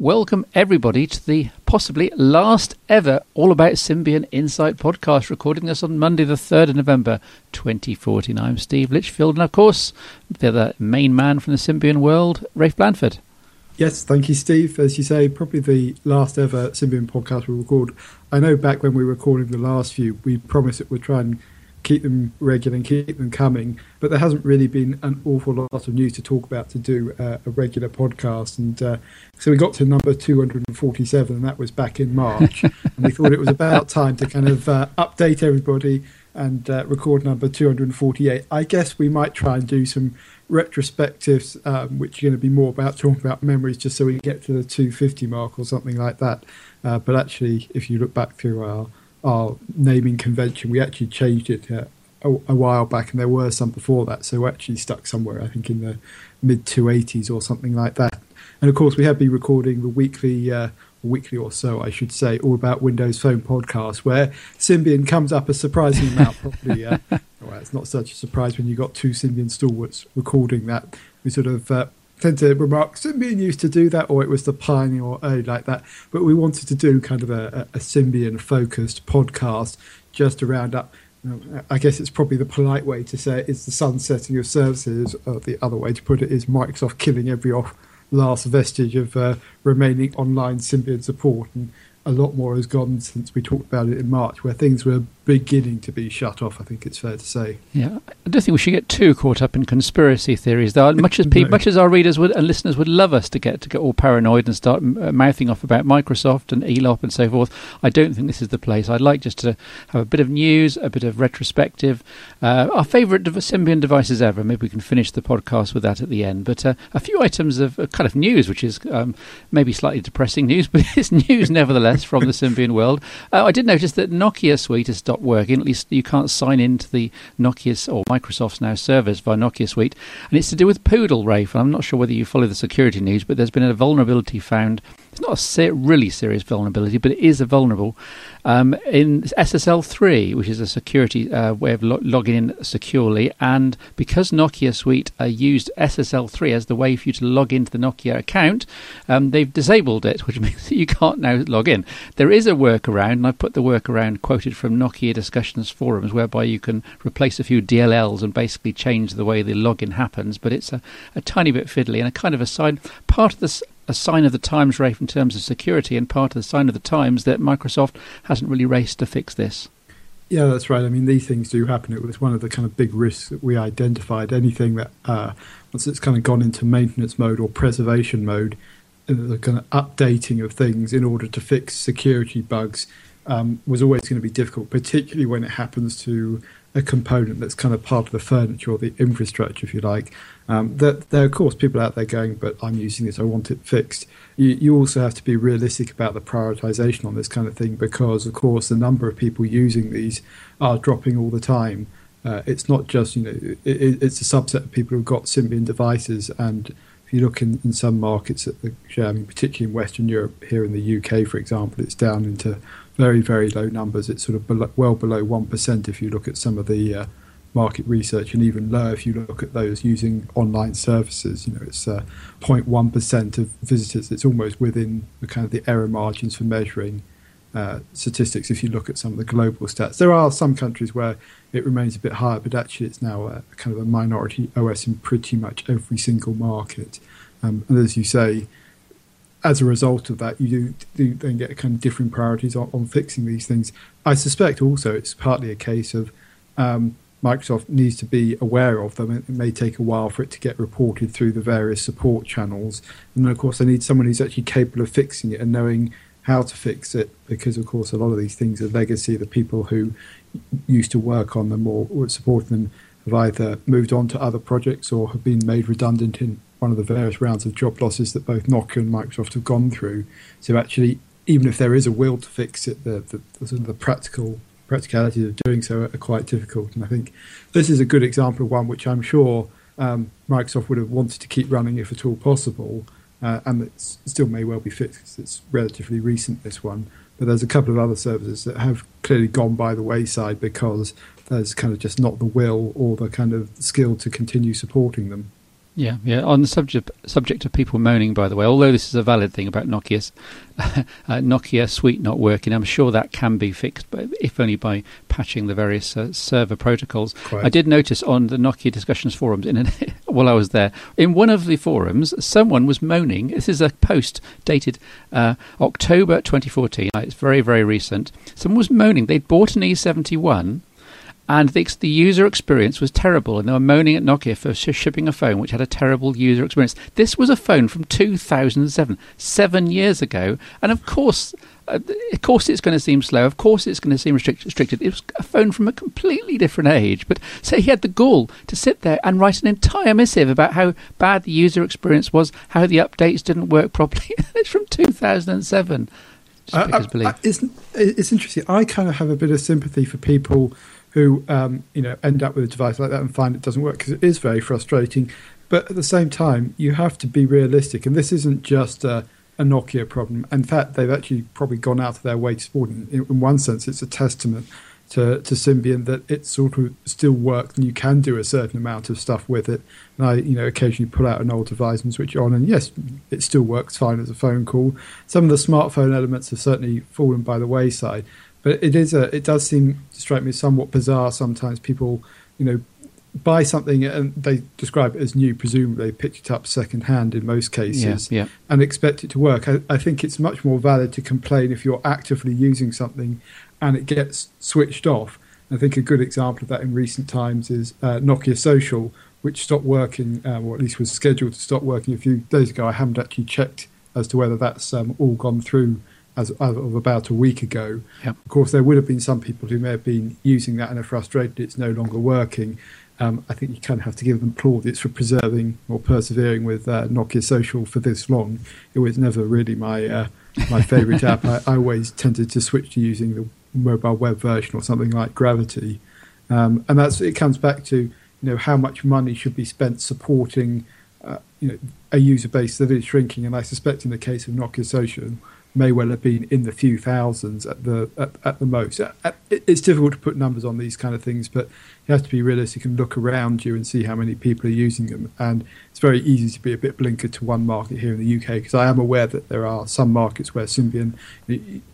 Welcome, everybody, to the possibly last ever All About Symbian Insight podcast, recording this on Monday, the 3rd of November, 2014. I'm Steve Litchfield, and of course, the other main man from the Symbian world, Rafe Blandford. Yes, thank you, Steve. As you say, probably the last ever Symbian podcast we record. I know back when we were recording the last few, we promised that we'd try and keep them regular and keep them coming. But there hasn't really been an awful lot of news to talk about to do uh, a regular podcast. And uh, so we got to number 247, and that was back in March. and we thought it was about time to kind of uh, update everybody and uh, record number 248. I guess we might try and do some retrospectives, um, which are going to be more about talking about memories, just so we get to the 250 mark or something like that. Uh, but actually, if you look back through our our naming convention. We actually changed it a, a, while back, and there were some before that. So actually stuck somewhere, I think, in the mid 280s or something like that. And of course, we have been recording the weekly, uh, weekly or so, I should say, all about Windows Phone podcast, where Symbian comes up a surprising amount. Probably, uh, well, it's not such a surprise when you got two Symbian stalwarts recording that. We sort of uh, tend to remark Symbian used to do that, or it was the Pioneer or like that. But we wanted to do kind of a, a Symbian focused podcast just to round up. I guess it's probably the polite way to say it is the sunsetting of services. Or the other way to put it is Microsoft killing every off last vestige of uh, remaining online Symbian support. And a lot more has gone since we talked about it in March, where things were beginning to be shut off. I think it's fair to say. Yeah, I don't think we should get too caught up in conspiracy theories, though. Much as people, no. much as our readers would and listeners would love us to get to get all paranoid and start uh, mouthing off about Microsoft and ELOP and so forth, I don't think this is the place. I'd like just to have a bit of news, a bit of retrospective, uh, our favourite Symbian devices ever. Maybe we can finish the podcast with that at the end. But uh, a few items of uh, kind of news, which is um, maybe slightly depressing news, but it's news nevertheless from the Symbian world. Uh, I did notice that Nokia Suite has stopped working. At least you can't sign into the Nokia's or Microsoft's now servers via Nokia Suite, and it's to do with Poodle, Rafe. I'm not sure whether you follow the security news, but there's been a vulnerability found it's not a ser- really serious vulnerability, but it is a vulnerable um, in SSL3, which is a security uh, way of lo- logging in securely. And because Nokia Suite uh, used SSL3 as the way for you to log into the Nokia account, um, they've disabled it, which means that you can't now log in. There is a workaround, and I've put the workaround quoted from Nokia discussions forums, whereby you can replace a few DLLs and basically change the way the login happens. But it's a, a tiny bit fiddly and a kind of a side part of this a sign of the times, Rafe, in terms of security, and part of the sign of the times that Microsoft hasn't really raced to fix this. Yeah, that's right. I mean, these things do happen. It was one of the kind of big risks that we identified. Anything that, uh, once it's kind of gone into maintenance mode or preservation mode, uh, the kind of updating of things in order to fix security bugs um, was always going to be difficult, particularly when it happens to a component that's kind of part of the furniture or the infrastructure, if you like. Um, that there are of course people out there going, but I'm using this, I want it fixed. You, you also have to be realistic about the prioritization on this kind of thing because, of course, the number of people using these are dropping all the time. Uh, it's not just you know it, it's a subset of people who've got Symbian devices, and if you look in, in some markets, at the, I mean, particularly in Western Europe, here in the UK, for example, it's down into very very low numbers. It's sort of below, well below one percent if you look at some of the uh, market research, and even lower if you look at those using online services. You know, it's uh, 0.1% of visitors. It's almost within the kind of the error margins for measuring uh, statistics. If you look at some of the global stats, there are some countries where it remains a bit higher, but actually it's now a, kind of a minority OS in pretty much every single market. Um, and as you say, as a result of that, you do, do then get kind of different priorities on, on, fixing these things. I suspect also it's partly a case of um, Microsoft needs to be aware of them. It may take a while for it to get reported through the various support channels. And then, of course, they need someone who's actually capable of fixing it and knowing how to fix it because, of course, a lot of these things are legacy. The people who used to work on them or, or support them have either moved on to other projects or have been made redundant in one of the various rounds of job losses that both Nokia and Microsoft have gone through. So, actually, even if there is a will to fix it, the, the, the the practical practicalities of doing so are quite difficult. And I think this is a good example of one which I'm sure um, Microsoft would have wanted to keep running if at all possible, uh, and it still may well be fixed. because It's relatively recent, this one. But there's a couple of other services that have clearly gone by the wayside because there's kind of just not the will or the kind of skill to continue supporting them. Yeah, yeah. On the subject subject of people moaning, by the way, although this is a valid thing about Nokia's uh, Nokia Suite not working, I'm sure that can be fixed, but if only by patching the various uh, server protocols. Quite. I did notice on the Nokia discussions forums, in an, while I was there, in one of the forums, someone was moaning. This is a post dated uh, October 2014. It's very, very recent. Someone was moaning they'd bought an E71 and the, the, user experience was terrible. And they were moaning at Nokia for sh- shipping a phone which had a terrible user experience. This was a phone from 2007, seven years ago, and of course, uh, of course, it's going to seem slow. Of course, it's going to seem restrict- restricted. It was a phone from a completely different age. But so he had the gall to sit there and write an entire missive about how bad the user experience was, how the updates didn't work properly. it's from 2007. Uh, uh, it's, it's interesting. I kind of have a bit of sympathy for people who um, you know end up with a device like that and find it doesn't work because it is very frustrating. But at the same time, you have to be realistic, and this isn't just a, a Nokia problem. In fact, they've actually probably gone out of their way to support it. In, in one sense, it's a testament to, to Symbian that it sort of still works and you can do a certain amount of stuff with it. And I, you know, occasionally pull out an old device and switch it on, and yes, it still works fine as a phone call. Some of the smartphone elements have certainly fallen by the wayside, but it is a, it does seem to strike me somewhat bizarre sometimes. People, you know, buy something and they describe it as new, presumably they picked it up second hand in most cases, yeah, yeah. and expect it to work. I, I, think it's much more valid to complain if you're actively using something and it gets switched off. I think a good example of that in recent times is uh, Nokia Social, which stopped working, um, or at least was scheduled to stop working a few days ago. I haven't actually checked as to whether that's um, all gone through as, of about a week ago. Yep. Of course, there would have been some people who may have been using that and are frustrated it's no longer working. Um, I think you kind of have to give them plaudits for preserving or persevering with uh, Nokia Social for this long. It was never really my uh, my favourite app. I, I, always tended to switch to using the mobile web version or something like Gravity, um, and that's it. Comes back to you know how much money should be spent supporting uh, you know a user base that is shrinking, and I suspect in the case of Nokia Social may well have been in the few thousands at the at, at the most. Uh, uh, it's difficult to put numbers on these kind of things, but you have to be realistic and look around you and see how many people are using them. And it's very easy to be a bit blinkered to one market here in the UK because I am aware that there are some markets where Symbian,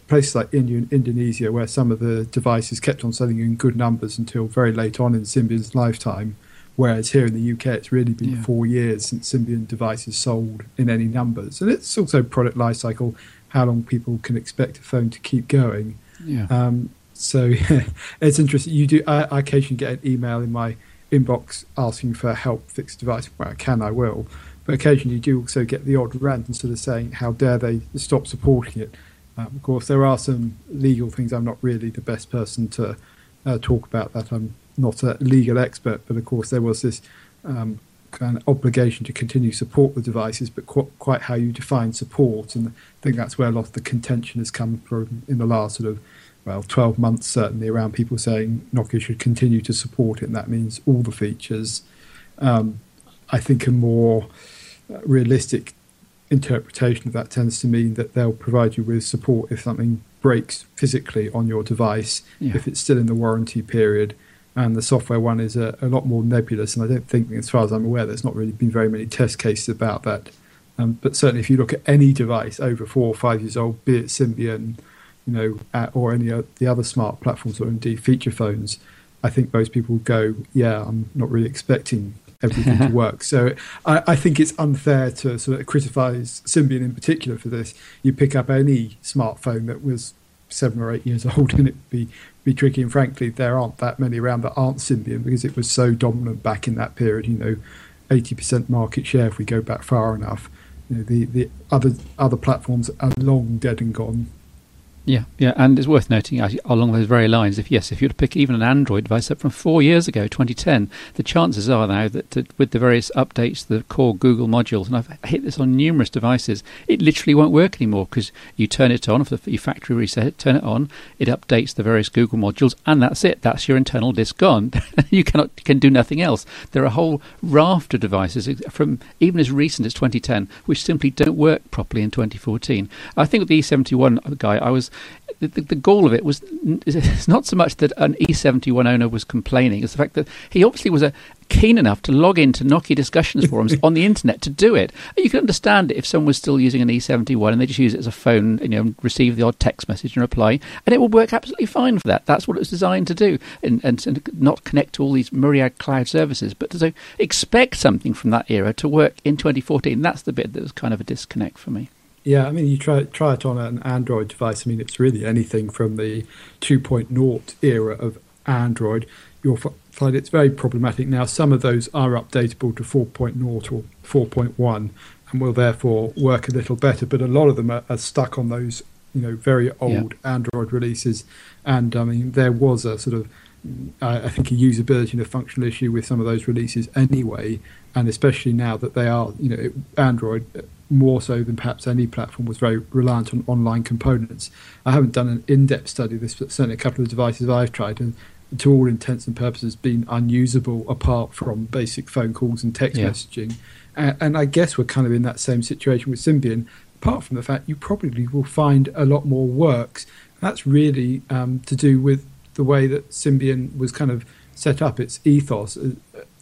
places like India and Indonesia, where some of the devices kept on selling in good numbers until very late on in Symbian's lifetime. Whereas here in the UK, it's really been yeah. four years since Symbian devices sold in any numbers. And it's also product life cycle how long people can expect a phone to keep going. Yeah. Um, so yeah, it's interesting. You do. I, I, occasionally get an email in my inbox asking for help fix device. Where I can, I will. But occasionally, you do also get the odd rant instead of saying, "How dare they stop supporting it?" Um, of course, there are some legal things. I'm not really the best person to uh, talk about that. I'm not a legal expert, but of course, there was this um, kind of obligation to continue support the devices, but qu- quite how you define support. And think that's where a lot of the contention has come from in the last sort of, well, 12 months certainly around people saying Nokia should continue to support it, and that means all the features. Um, I think a more uh, realistic interpretation of that tends to mean that they'll provide you with support if something breaks physically on your device, yeah. if it's still in the warranty period and the software one is a, a, lot more nebulous. And I don't think, as far as I'm aware, there's not really been very many test cases about that. Um, but certainly, if you look at any device over four or five years old, be it Symbian, you know, uh, or any of the other smart platforms, or indeed feature phones, I think most people would go, "Yeah, I'm not really expecting everything to work." So I, I, think it's unfair to sort of criticize Symbian in particular for this. You pick up any smartphone that was seven or eight years old, and it'd be be tricky. And frankly, there aren't that many around that aren't Symbian because it was so dominant back in that period. You know, eighty percent market share if we go back far enough. You know, the the other other platforms are long dead and gone. Yeah, yeah, and it's worth noting actually, along those very lines. If yes, if you were to pick even an Android device up from four years ago, 2010, the chances are now that, that with the various updates, the core Google modules, and I've hit this on numerous devices, it literally won't work anymore because you turn it on, if you factory reset it, turn it on, it updates the various Google modules, and that's it. That's your internal disk gone. you cannot can do nothing else. There are a whole raft of devices from even as recent as 2010 which simply don't work properly in 2014. I think with the E71 guy, I was the, the, the gall of it was it's not so much that an E71 owner was complaining, it's the fact that he obviously was a, keen enough to log into Nokia discussions forums on the internet to do it. You can understand it if someone was still using an E71 and they just use it as a phone, you know, receive the odd text message and reply, and it will work absolutely fine for that. That's what it was designed to do, and, and, and not connect to all these myriad cloud services, but to expect something from that era to work in 2014. That's the bit that was kind of a disconnect for me. Yeah, I mean, you try try it on an Android device. I mean, it's really anything from the 2.0 era of Android. You'll find it's very problematic now. Some of those are updatable to 4.0 or 4.1 and will therefore work a little better, but a lot of them are, are stuck on those, you know, very old yeah. Android releases. And I mean, there was a sort of I think a usability and a functional issue with some of those releases anyway, and especially now that they are, you know, Android more so than perhaps any platform was very reliant on online components. I haven't done an in-depth study of this, but certainly a couple of devices I've tried, and to all intents and purposes, been unusable apart from basic phone calls and text yeah. messaging. And, and I guess we're kind of in that same situation with Symbian. Apart from the fact you probably will find a lot more works. That's really um, to do with the way that Symbian was kind of set up. Its ethos. Uh,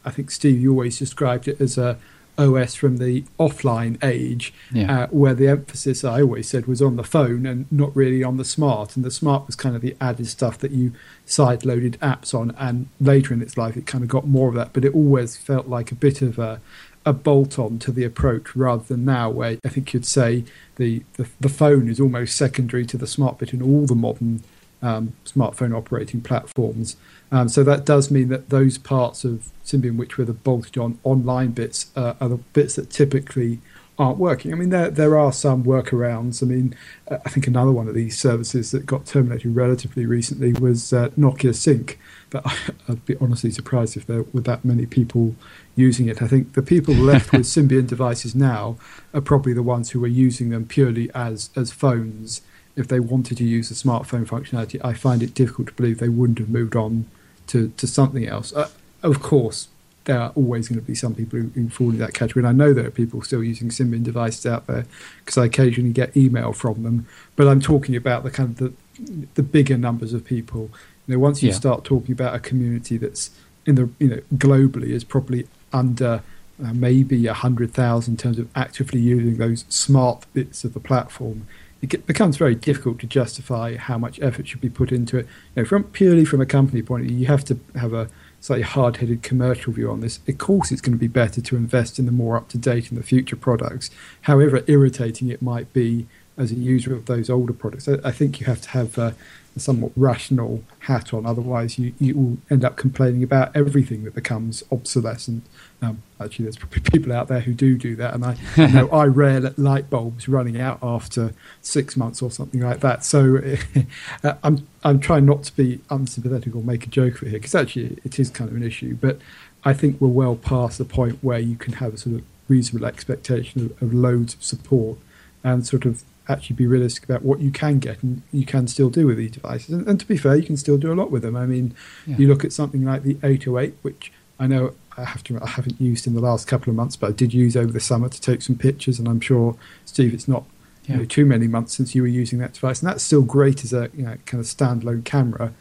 I think Steve, you always described it as a OS from the offline age, yeah. uh, where the emphasis I always said was on the phone and not really on the smart. And the smart was kind of the added stuff that you side loaded apps on. And later in its life, it kind of got more of that, but it always felt like a bit of a, a bolt on to the approach rather than now, where I think you'd say the, the, the phone is almost secondary to the smart bit in all the modern um, smartphone operating platforms. Um, so that does mean that those parts of Symbian which were the bolted on online bits uh, are the bits that typically aren't working. I mean, there there are some workarounds. I mean, uh, I think another one of these services that got terminated relatively recently was uh, Nokia Sync, but I, would be honestly surprised if there were that many people using it. I think the people left with Symbian devices now are probably the ones who are using them purely as as phones if they wanted to use the smartphone functionality, I find it difficult to believe they wouldn't have moved on to, to something else. Uh, of course, there are always going to be some people who, who, fall into that category. And I know there are people still using Symbian devices out there because I occasionally get email from them. But I'm talking about the kind of the, the bigger numbers of people. You know, once you yeah. start talking about a community that's in the you know globally is probably under uh, maybe a hundred thousand in terms of actively using those smart bits of the platform it becomes very difficult to justify how much effort should be put into it. You know, from purely from a company point of view, you have to have a slightly hard-headed commercial view on this. Of course, it's going to be better to invest in the more up-to-date and the future products. However irritating it might be as a user of those older products, I, I think you have to have uh, somewhat rational hat on. Otherwise, you, you will end up complaining about everything that becomes obsolescent. Um, actually, there's probably people out there who do do that, and I you know I rail light bulbs running out after six months or something like that. So uh, I'm I'm trying not to be unsympathetic or make a joke of it here because actually it is kind of an issue. But I think we're well past the point where you can have a sort of reasonable expectation of, of loads of support and sort of actually be realistic about what you can get and you can still do with these devices. And, and to be fair, you can still do a lot with them. I mean, yeah. you look at something like the 808, which I know I have to I haven't used in the last couple of months, but I did use over the summer to take some pictures. And I'm sure, Steve, it's not yeah. you know, too many months since you were using that device, and that's still great as a you know, kind of standalone camera.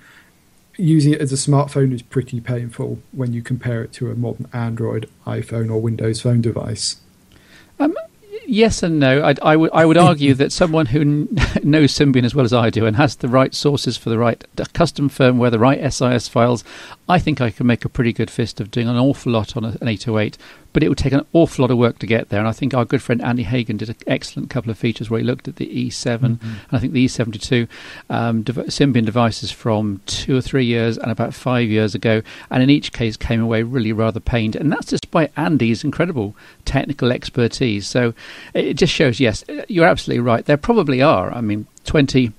Using it as a smartphone is pretty painful when you compare it to a modern Android, iPhone, or Windows Phone device. Um, yes and no. I'd, I would argue that someone who knows Symbian as well as I do and has the right sources for the right custom firmware, the right SIS files, I think I can make a pretty good fist of doing an awful lot on an 808 but it would take an awful lot of work to get there. And I think our good friend Andy Hagen did an excellent couple of features where he looked at the E7 mm-hmm. and I think the E72 um, Symbian devices from two or three years and about five years ago, and in each case came away really rather pained. And that's despite Andy's incredible technical expertise. So it just shows, yes, you're absolutely right. There probably are. I mean, 20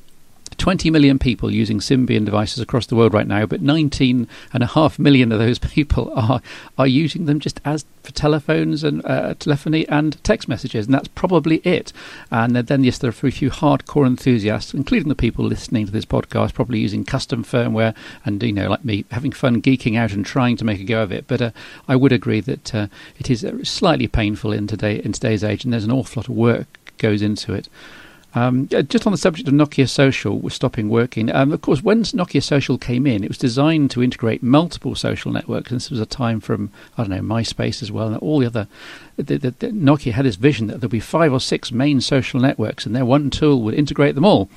20 million people using Symbian devices across the world right now, but 19 and a half million of those people are are using them just as for telephones and uh, telephony and text messages, and that's probably it. And then yes, there are a few hardcore enthusiasts, including the people listening to this podcast, probably using custom firmware and you know, like me, having fun geeking out and trying to make a go of it. But uh, I would agree that uh, it is slightly painful in today in today's age, and there's an awful lot of work goes into it. Um, just on the subject of Nokia Social we're stopping working, um, of course, when Nokia Social came in, it was designed to integrate multiple social networks. And this was a time from, I don't know, MySpace as well, and all the other. The, the, the Nokia had this vision that there'd be five or six main social networks, and their one tool would integrate them all.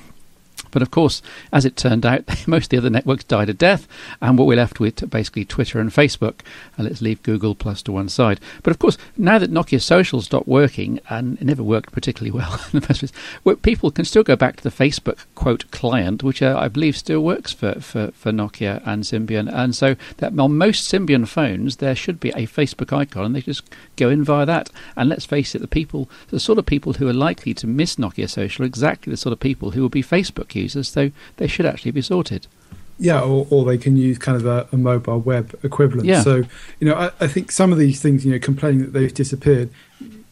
But of course, as it turned out, most of the other networks died a death, and what we're left with basically Twitter and Facebook. And let's leave Google Plus to one side. But of course, now that Nokia Social stopped working, and it never worked particularly well in the first place, people can still go back to the Facebook quote client, which uh, I believe still works for, for, for Nokia and Symbian. And so that on most Symbian phones, there should be a Facebook icon, and they just go in via that. And let's face it, the people, the sort of people who are likely to miss Nokia Social are exactly the sort of people who will be Facebook users, so they should actually be sorted. Yeah, or, or they can use kind of a, a mobile web equivalent. Yeah. So, you know, I, I, think some of these things, you know, complaining that they've disappeared,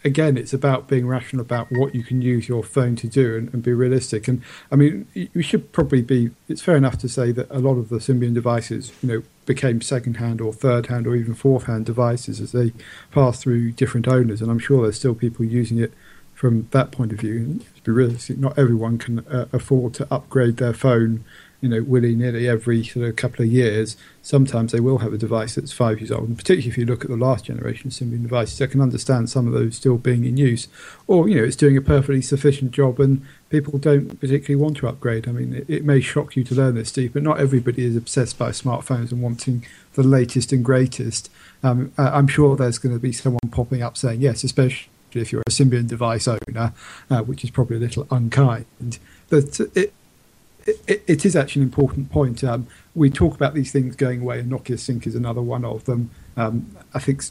again, it's about being rational about what you can use your phone to do and, and be realistic. And I mean, we should probably be, it's fair enough to say that a lot of the Symbian devices, you know, became second hand or third hand or even fourth hand devices as they pass through different owners. And I'm sure there's still people using it from that point of view. To be realistic, not everyone can uh, afford to upgrade their phone, you know, willy nilly every sort of couple of years. Sometimes they will have a device that's five years old, and particularly if you look at the last generation of Symbian devices, I can understand some of those still being in use, or you know, it's doing a perfectly sufficient job, and people don't particularly want to upgrade. I mean, it, it may shock you to learn this, Steve, but not everybody is obsessed by smartphones and wanting the latest and greatest. Um, I'm sure there's going to be someone popping up saying yes, especially if you're a Symbian device owner, uh, which is probably a little unkind. But it, it, it is actually an important point. Um, we talk about these things going away, and Nokia Sync is another one of them. Um, I think,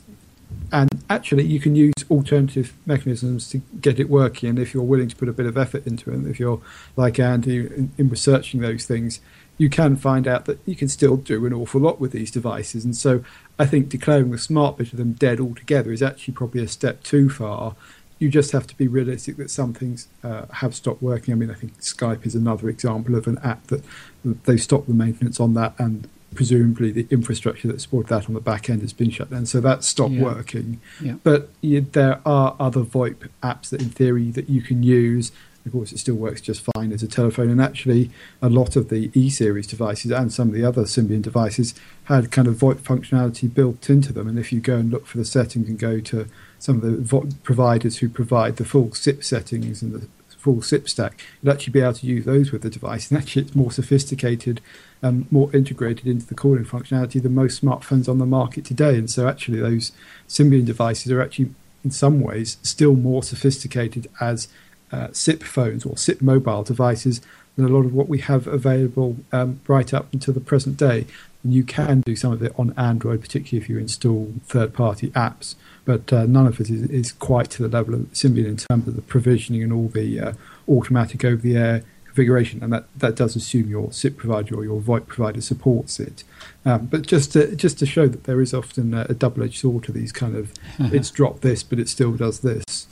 and actually, you can use alternative mechanisms to get it working. And if you're willing to put a bit of effort into it, and if you're like Andy in, in researching those things, you can find out that you can still do an awful lot with these devices. And so I think declaring the smart bit of them dead altogether is actually probably a step too far. You just have to be realistic that some things uh, have stopped working. I mean, I think Skype is another example of an app that they've stopped the maintenance on that, and presumably the infrastructure that supported that on the back end has been shut down. So that stopped yeah. working. Yeah. But you, there are other VoIP apps that, in theory, that you can use of course, it still works just fine as a telephone. And actually, a lot of the E series devices and some of the other Symbian devices had kind of VoIP functionality built into them. And if you go and look for the settings and go to some of the providers who provide the full SIP settings and the full SIP stack, you'll actually be able to use those with the device. And actually, it's more sophisticated and more integrated into the calling functionality than most smartphones on the market today. And so, actually, those Symbian devices are actually, in some ways, still more sophisticated as uh, SIP phones or SIP mobile devices than a lot of what we have available um, right up until the present day. And you can do some of it on Android, particularly if you install third party apps, but uh, none of it is, is, quite to the level of Symbian in terms of the provisioning and all the uh, automatic over the air configuration. And that, that does assume your SIP provider or your VoIP provider supports it. Um, but just to, just to show that there is often a, a double edged sword to these kind of it's dropped this, but it still does this.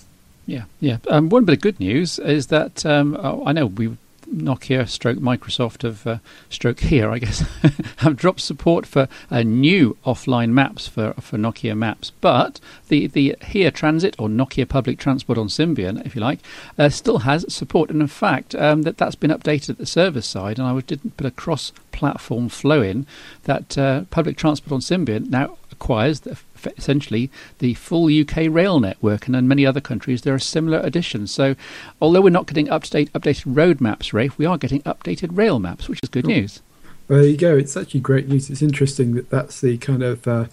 Yeah, yeah. Um, one bit of good news is that um, oh, I know we Nokia, stroke Microsoft have uh, stroke here, I guess, have dropped support for uh, new offline maps for for Nokia Maps, but the the HERE Transit or Nokia Public Transport on Symbian, if you like, uh, still has support, and in fact, um, that that's been updated at the service side, and I didn't put a cross-platform flow in that uh, public transport on Symbian now acquires the essentially the full UK rail network, and in many other countries there are similar additions. So, although we're not getting up to date updated road maps, Rafe, we are getting updated rail maps, which is good news. Well, there you go. It's actually great news. It's interesting that that's the kind of uh,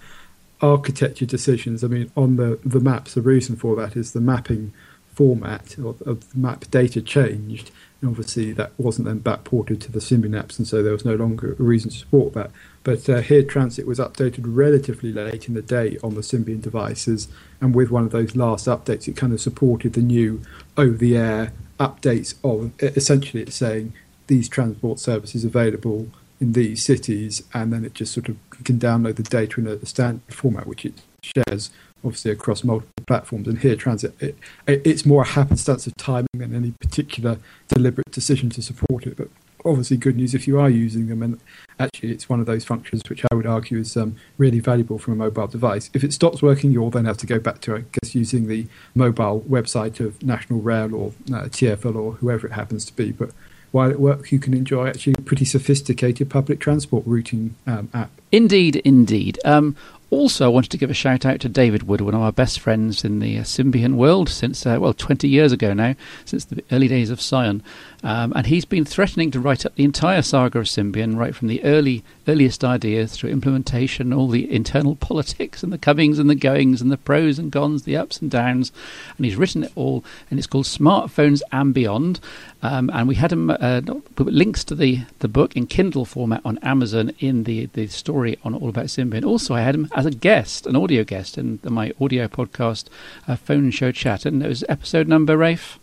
architecture decisions. I mean, on the the maps, the reason for that is the mapping format of, of the map data changed. And obviously, that wasn't then backported to the Symbian apps, and so there was no longer a reason to support that. But uh, HERE Transit was updated relatively late in the day on the Symbian devices, and with one of those last updates, it kind of supported the new over-the-air updates of essentially it's saying these transport services available in these cities, and then it just sort of can download the data in a standard format, which it shares obviously across multiple platforms. And HERE Transit, it, it's more a happenstance of timing than any particular deliberate decision to support it. But obviously good news if you are using them. And actually, it's one of those functions which I would argue is um, really valuable from a mobile device. If it stops working, you'll then have to go back to, I guess, using the mobile website of National Rail or uh, TfL or whoever it happens to be. But while it works, you can enjoy actually a pretty sophisticated public transport routing um, app. Indeed, indeed. Um, also, I wanted to give a shout out to David Wood, one of our best friends in the uh, Symbian world since, uh, well, 20 years ago now, since the early days of Psion. Um, and he's been threatening to write up the entire saga of Symbian, right from the early earliest ideas through implementation, all the internal politics and the comings and the goings and the pros and cons, the ups and downs. And he's written it all, and it's called Smartphones and Beyond. Um, and we had him uh, links to the, the book in Kindle format on Amazon in the, the story on All About Symbian. Also, I had him as a guest, an audio guest, in my audio podcast, uh, Phone Show Chat. And it was episode number, Rafe?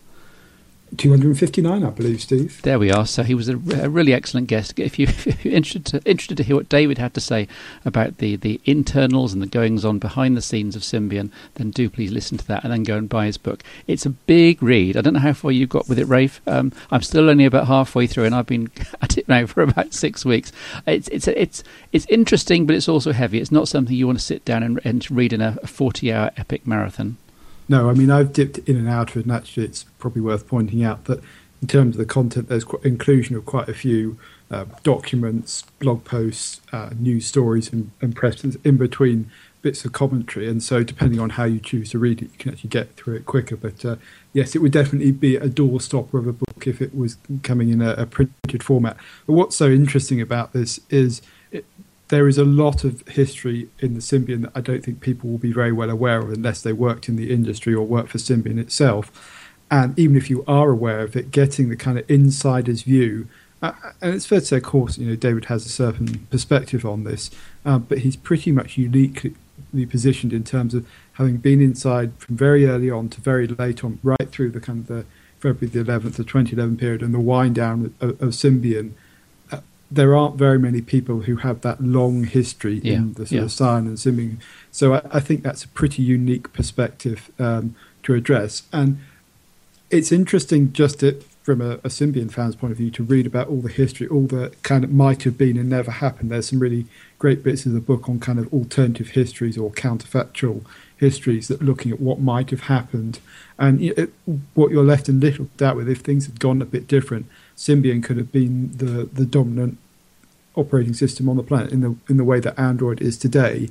259, I believe, Steve. There we are. So he was a, a really excellent guest. If, you, are interested to, interested to hear what David had to say about the, the internals and the goings on behind the scenes of Symbian, then do please listen to that and then go and buy his book. It's a big read. I don't know how far you got with it, Rafe. Um, I'm still only about halfway through, and I've been at it now for about six weeks. It's it's it's it's interesting, but it's also heavy. It's not something you want to sit down and, and read in a 40 hour epic marathon. No, I mean I've dipped in and out of it, and actually, it's probably worth pointing out that in terms of the content, there's inclusion of quite a few uh, documents, blog posts, uh, news stories, and, and press in between bits of commentary. And so, depending on how you choose to read it, you can actually get through it quicker. But uh, yes, it would definitely be a doorstopper of a book if it was coming in a, a printed format. But what's so interesting about this is there is a lot of history in the Symbian that I don't think people will be very well aware of unless they worked in the industry or worked for Symbian itself. And even if you are aware of it, getting the kind of insider's view, uh, and it's fair to say, of course, you know, David has a certain perspective on this, uh, but he's pretty much uniquely positioned in terms of having been inside from very early on to very late on, right through the kind of the February the 11th, the 2011 period, and the wind down of, of Symbian there aren't very many people who have that long history yeah. in the sort yeah. of Psion and Symbian. So I, I, think that's a pretty unique perspective um, to address. And it's interesting just to, from a, a Symbian fan's point of view to read about all the history, all the kind of might have been and never happened. There's some really great bits of the book on kind of alternative histories or counterfactual histories that looking at what might have happened and it, what you're left in little doubt with if things had gone a bit different Symbian could have been the, the dominant operating system on the planet in the in the way that Android is today.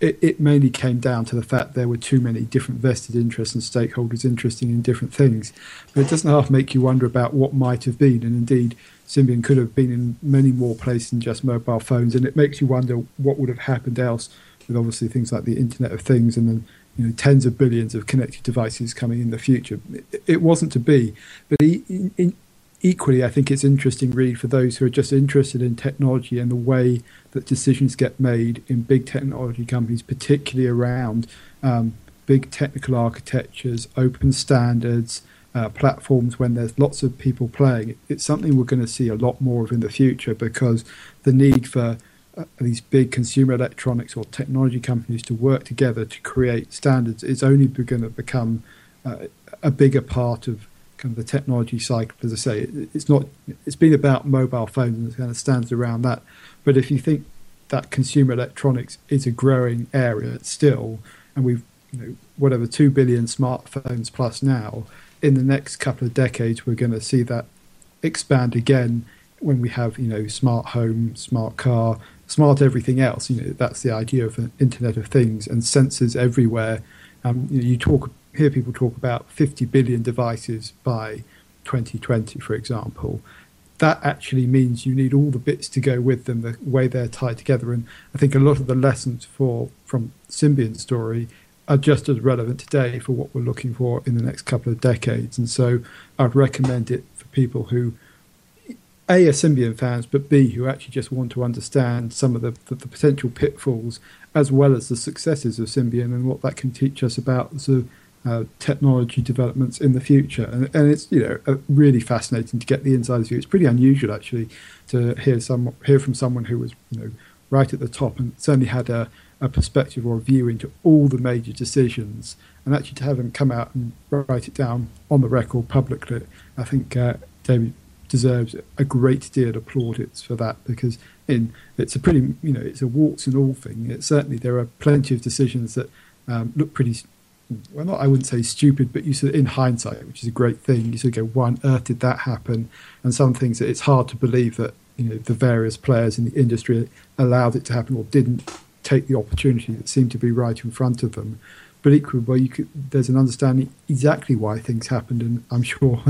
It, it mainly came down to the fact there were too many different vested interests and stakeholders interested in different things. But it doesn't half make you wonder about what might have been, and indeed, Symbian could have been in many more places than just mobile phones, and it makes you wonder what would have happened else with obviously things like the Internet of Things and then you know, tens of billions of connected devices coming in the future. It, it wasn't to be, but in, in, equally, I think it's interesting read for those who are just interested in technology and the way that decisions get made in big technology companies, particularly around um, big technical architectures, open standards, uh, platforms when there's lots of people playing. It's something we're going to see a lot more of in the future because the need for uh, these big consumer electronics or technology companies to work together to create standards is only going to become uh, a bigger part of kind of the technology cycle. As I say, it's not. It's been about mobile phones and it kind of stands around that. But if you think that consumer electronics is a growing area still, and we've you know whatever two billion smartphones plus now, in the next couple of decades we're going to see that expand again when we have you know smart home, smart car, smart everything else. You know that's the idea of an Internet of Things and sensors everywhere. Um, you, know, you talk hear people talk about 50 billion devices by 2020, for example. That actually means you need all the bits to go with them, the way they're tied together. And I think a lot of the lessons for from Symbian's story are just as relevant today for what we're looking for in the next couple of decades. And so I'd recommend it for people who a are Symbian fans, but B who actually just want to understand some of the, the, the potential pitfalls as well as the successes of Symbian and what that can teach us about sort of uh, technology developments in the future. And, and it's you know really fascinating to get the insider's view. It's pretty unusual actually to hear some hear from someone who was you know right at the top and certainly had a, a perspective or a view into all the major decisions, and actually to have them come out and write it down on the record publicly. I think uh, David deserves a great deal of plaudits for that because in it's a pretty you know it's a warts and all thing. It, certainly there are plenty of decisions that um, look pretty well not I wouldn't say stupid, but you sort of, in hindsight, which is a great thing, you sort of go, why on earth did that happen? And some things that it's hard to believe that you know the various players in the industry allowed it to happen or didn't take the opportunity that seemed to be right in front of them. But equally, well, you could, there's an understanding exactly why things happened, and I'm sure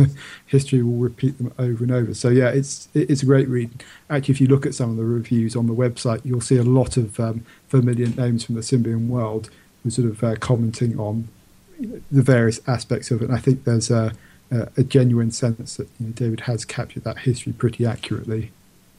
history will repeat them over and over. So yeah, it's it's a great read. Actually, if you look at some of the reviews on the website, you'll see a lot of um, familiar names from the Symbian world who sort of uh, commenting on the various aspects of it. And I think there's a, a, a genuine sense that you know, David has captured that history pretty accurately.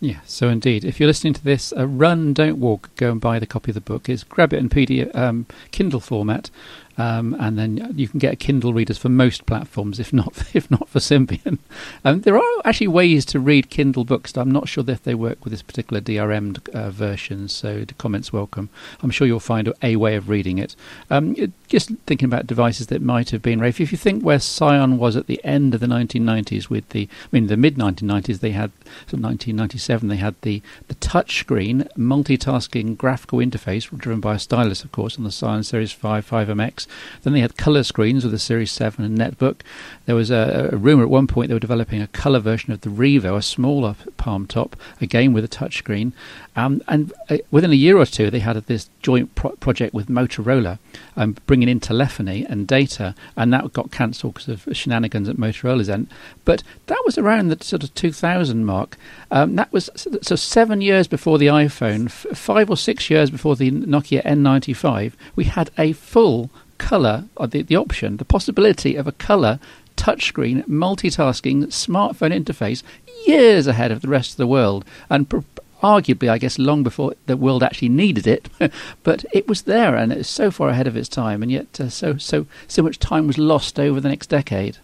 Yeah, so indeed. If you're listening to this, uh, run, don't walk. Go and buy the copy of the book. It's grab it in PDF, um, Kindle format, um, and then you can get Kindle readers for most platforms, if not if not for Symbian. Um, there are actually ways to read Kindle books. I'm not sure if they work with this particular DRM uh, version, so the comments welcome. I'm sure you'll find a way of reading it. Um, just thinking about devices that might have been, Rafe, if you think where Psion was at the end of the 1990s, with the, I mean, the mid 1990s, they had, so 1997, they had the, the touchscreen multitasking graphical interface driven by a stylus, of course, on the Psion Series 5, 5MX. Then they had color screens with the Series 7 and Netbook. There was a, a rumor at one point they were developing a color version of the Revo, a smaller palm top, again with a touchscreen. Um, and uh, within a year or two, they had this joint pro- project with Motorola, um, bringing in telephony and data, and that got cancelled because of shenanigans at Motorola's end. But that was around the sort of 2000 mark. Um, that was so seven years before the iPhone, f- five or six years before the Nokia N95. We had a full color, or the, the option, the possibility of a color touchscreen, multitasking, smartphone interface years ahead of the rest of the world. And pr- arguably, I guess, long before the world actually needed it. but it was there, and it was so far ahead of its time, and yet uh, so so so much time was lost over the next decade.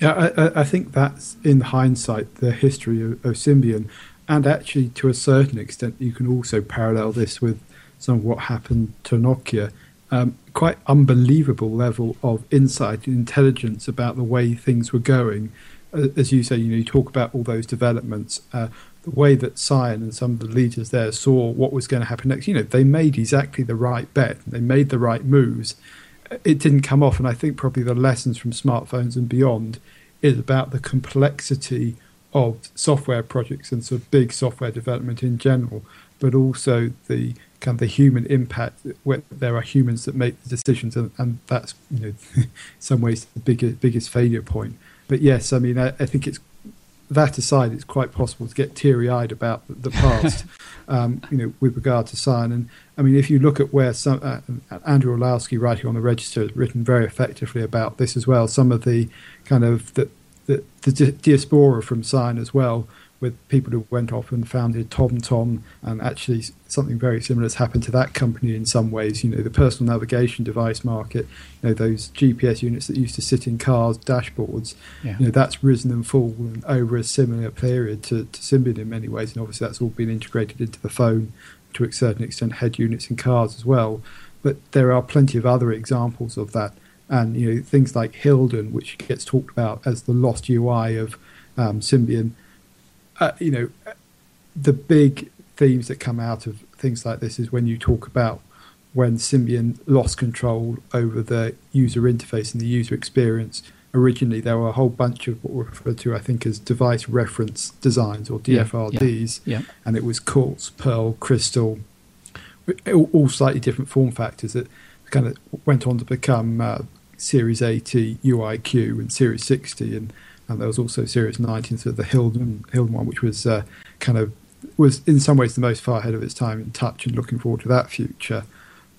Yeah, I, I think that's in hindsight the history of, of Symbian, and actually to a certain extent, you can also parallel this with some of what happened to Nokia um, quite unbelievable level of insight and intelligence about the way things were going. As you say, you know, you talk about all those developments, uh, the way that Psion and some of the leaders there saw what was going to happen next. You know, they made exactly the right bet. They made the right moves. It didn't come off, and I think probably the lessons from smartphones and beyond is about the complexity of software projects and sort of big software development in general, but also the kind of the human impact where there are humans that make the decisions and, and that's you know in some ways the biggest biggest failure point but yes i mean i, I think it's that aside it's quite possible to get teary-eyed about the, the past um, you know with regard to Psion and i mean if you look at where some uh, andrew orlowski writing on the register has written very effectively about this as well some of the kind of the the, the diaspora from Psion as well with people who went off and founded TomTom, and actually something very similar has happened to that company in some ways. You know, the personal navigation device market, you know, those GPS units that used to sit in cars' dashboards, yeah. you know, that's risen and fallen over a similar period to, to Symbian in many ways, and obviously that's all been integrated into the phone to a certain extent, head units in cars as well. But there are plenty of other examples of that, and you know, things like Hildon, which gets talked about as the lost UI of um, Symbian uh, you know, the big themes that come out of things like this is when you talk about when Symbian lost control over the user interface and the user experience. Originally, there were a whole bunch of what were referred to, I think, as device reference designs or DFRDs, yeah, yeah, and it was Quartz, Pearl, Crystal, all slightly different form factors that kind of went on to become uh, Series 80 UIQ and Series 60, and and there was also Series 90, so the Hildon Hildon one, which was uh, kind of was in some ways the most far ahead of its time in touch, and looking forward to that future.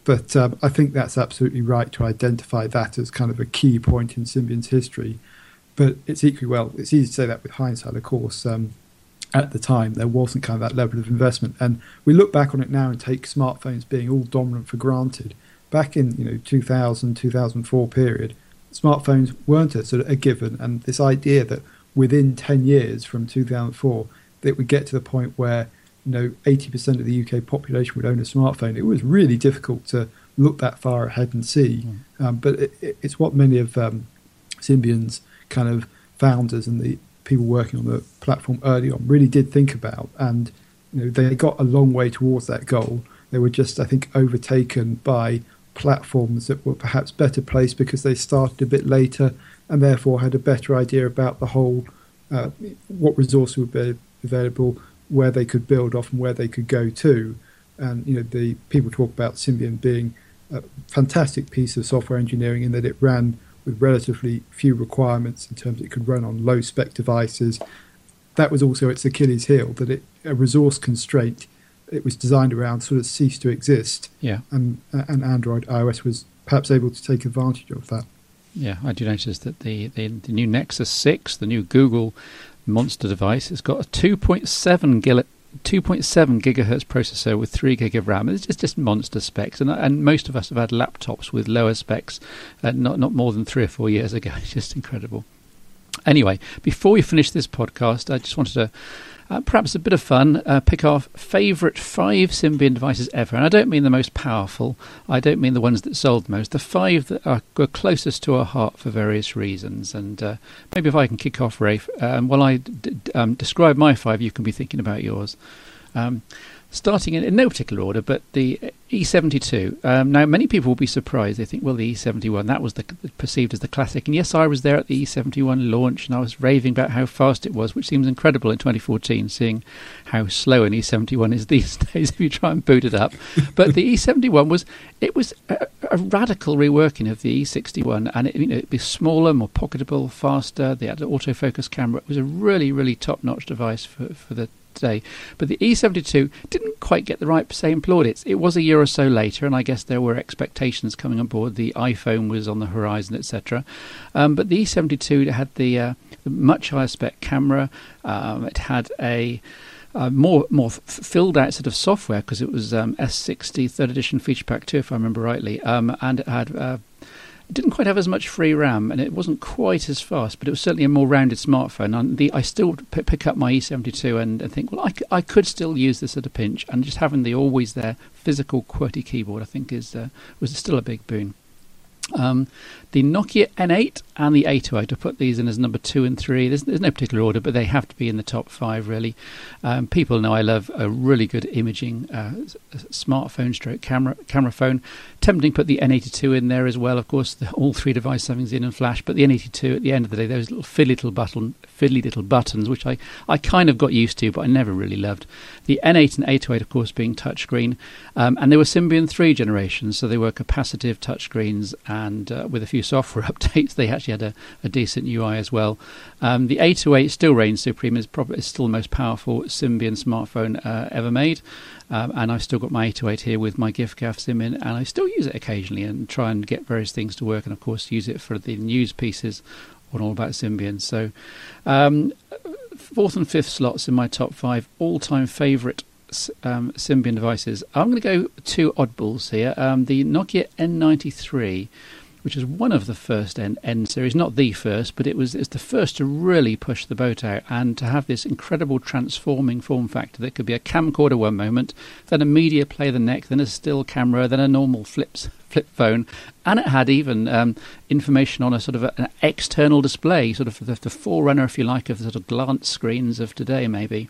But um, I think that's absolutely right to identify that as kind of a key point in Symbian's history. But it's equally well, it's easy to say that with hindsight, of course. Um, at the time, there wasn't kind of that level of investment, and we look back on it now and take smartphones being all dominant for granted. Back in you know 2000 2004 period, smartphones weren't a sort of a given, and this idea that within ten years from 2004 that we get to the point where you know 80% of the UK population would own a smartphone, it was really difficult to look that far ahead and see. Mm. Um, but it, it's what many of um, Symbian's kind of founders and the people working on the platform early on really did think about, and you know they got a long way towards that goal. They were just, I think, overtaken by platforms that were perhaps better placed because they started a bit later and therefore had a better idea about the whole uh, what resources would be available, where they could build off, and where they could go to. And you know, the people talk about Symbian being a fantastic piece of software engineering in that it ran with relatively few requirements in terms it could run on low spec devices. That was also its Achilles heel that it a resource constraint it was designed around sort of ceased to exist. Yeah. And and Android iOS was perhaps able to take advantage of that. Yeah, I do notice that the, the, the new Nexus 6, the new Google monster device, has got a 2.7 gil- 2.7 gigahertz processor with 3 gig of RAM. It's just, just monster specs, and and most of us have had laptops with lower specs, uh, not not more than three or four years ago. It's just incredible. Anyway, before we finish this podcast, I just wanted to uh, perhaps a bit of fun, uh, pick our favourite five Symbian devices ever. And I don't mean the most powerful, I don't mean the ones that sold most, the five that are, were closest to our heart for various reasons. And uh, maybe if I can kick off, Rafe, um, while I um, describe my five, you can be thinking about yours. Um, starting in, in, no particular order, but the E72. Um, now, many people will be surprised. They think, well, the E71, that was the, perceived as the classic. And yes, I was there at the E71 launch, and I was raving about how fast it was, which seems incredible in 2014, seeing how slow an E71 is these days if you try and boot it up. but the E71 was it was a, a, radical reworking of the E61, and it, you know, it'd be smaller, more pocketable, faster. They had an autofocus camera. It was a really, really top-notch device for, for the today. But the E72 didn't quite get the right same plaudits. It was a year or so later, and I guess there were expectations coming on board. The iPhone was on the horizon, etc. Um, but the E72 had the, uh, the, much higher spec camera. Um, it had a uh, more more f- filled out sort of software because it was um, S60 third edition feature pack 2 if I remember rightly um, and it had uh, it didn't quite have as much free RAM, and it wasn't quite as fast, but it was certainly a more rounded smartphone. And the, I still p- pick up my E72 and, and think, well, I, c- I could still use this at a pinch, and just having the always there physical QWERTY keyboard, I think, is uh, was still a big boon. Um, the Nokia N8 and the 808, I put these in as number two and three. There's, there's no particular order, but they have to be in the top five, really. Um, people know I love a really good imaging uh, smartphone stroke camera camera phone. Tempting to put the N82 in there as well. Of course, the, all three devices having and Flash, but the N82 at the end of the day, those little fiddly little button, fiddly little buttons, which I, I kind of got used to, but I never really loved. The N8 and 808, of course, being touchscreen, um, and they were Symbian 3 generations, so they were capacitive touchscreens, uh, with a few software updates, they actually had a, a decent UI as well. Um, the 808 still reigns supreme, is probably is still the most powerful Symbian smartphone uh, ever made. Um, and I've still got my 808 here with my giffgaff sim in, and I still use it occasionally and try and get various things to work, and of course use it for the news pieces on All About Symbian. So, um, fourth and fifth slots in my top five all-time favourite um, Symbian devices. I'm going to go two oddballs here. Um, the Nokia N93 which is one of the first N, N series, not the first, but it was it's the first to really push the boat out and to have this incredible transforming form factor that could be a camcorder one moment, then a media player the next, then a still camera, then a normal flips flip phone, and it had even um, information on a sort of a, an external display, sort of the, the forerunner, if you like, of the sort of glance screens of today, maybe.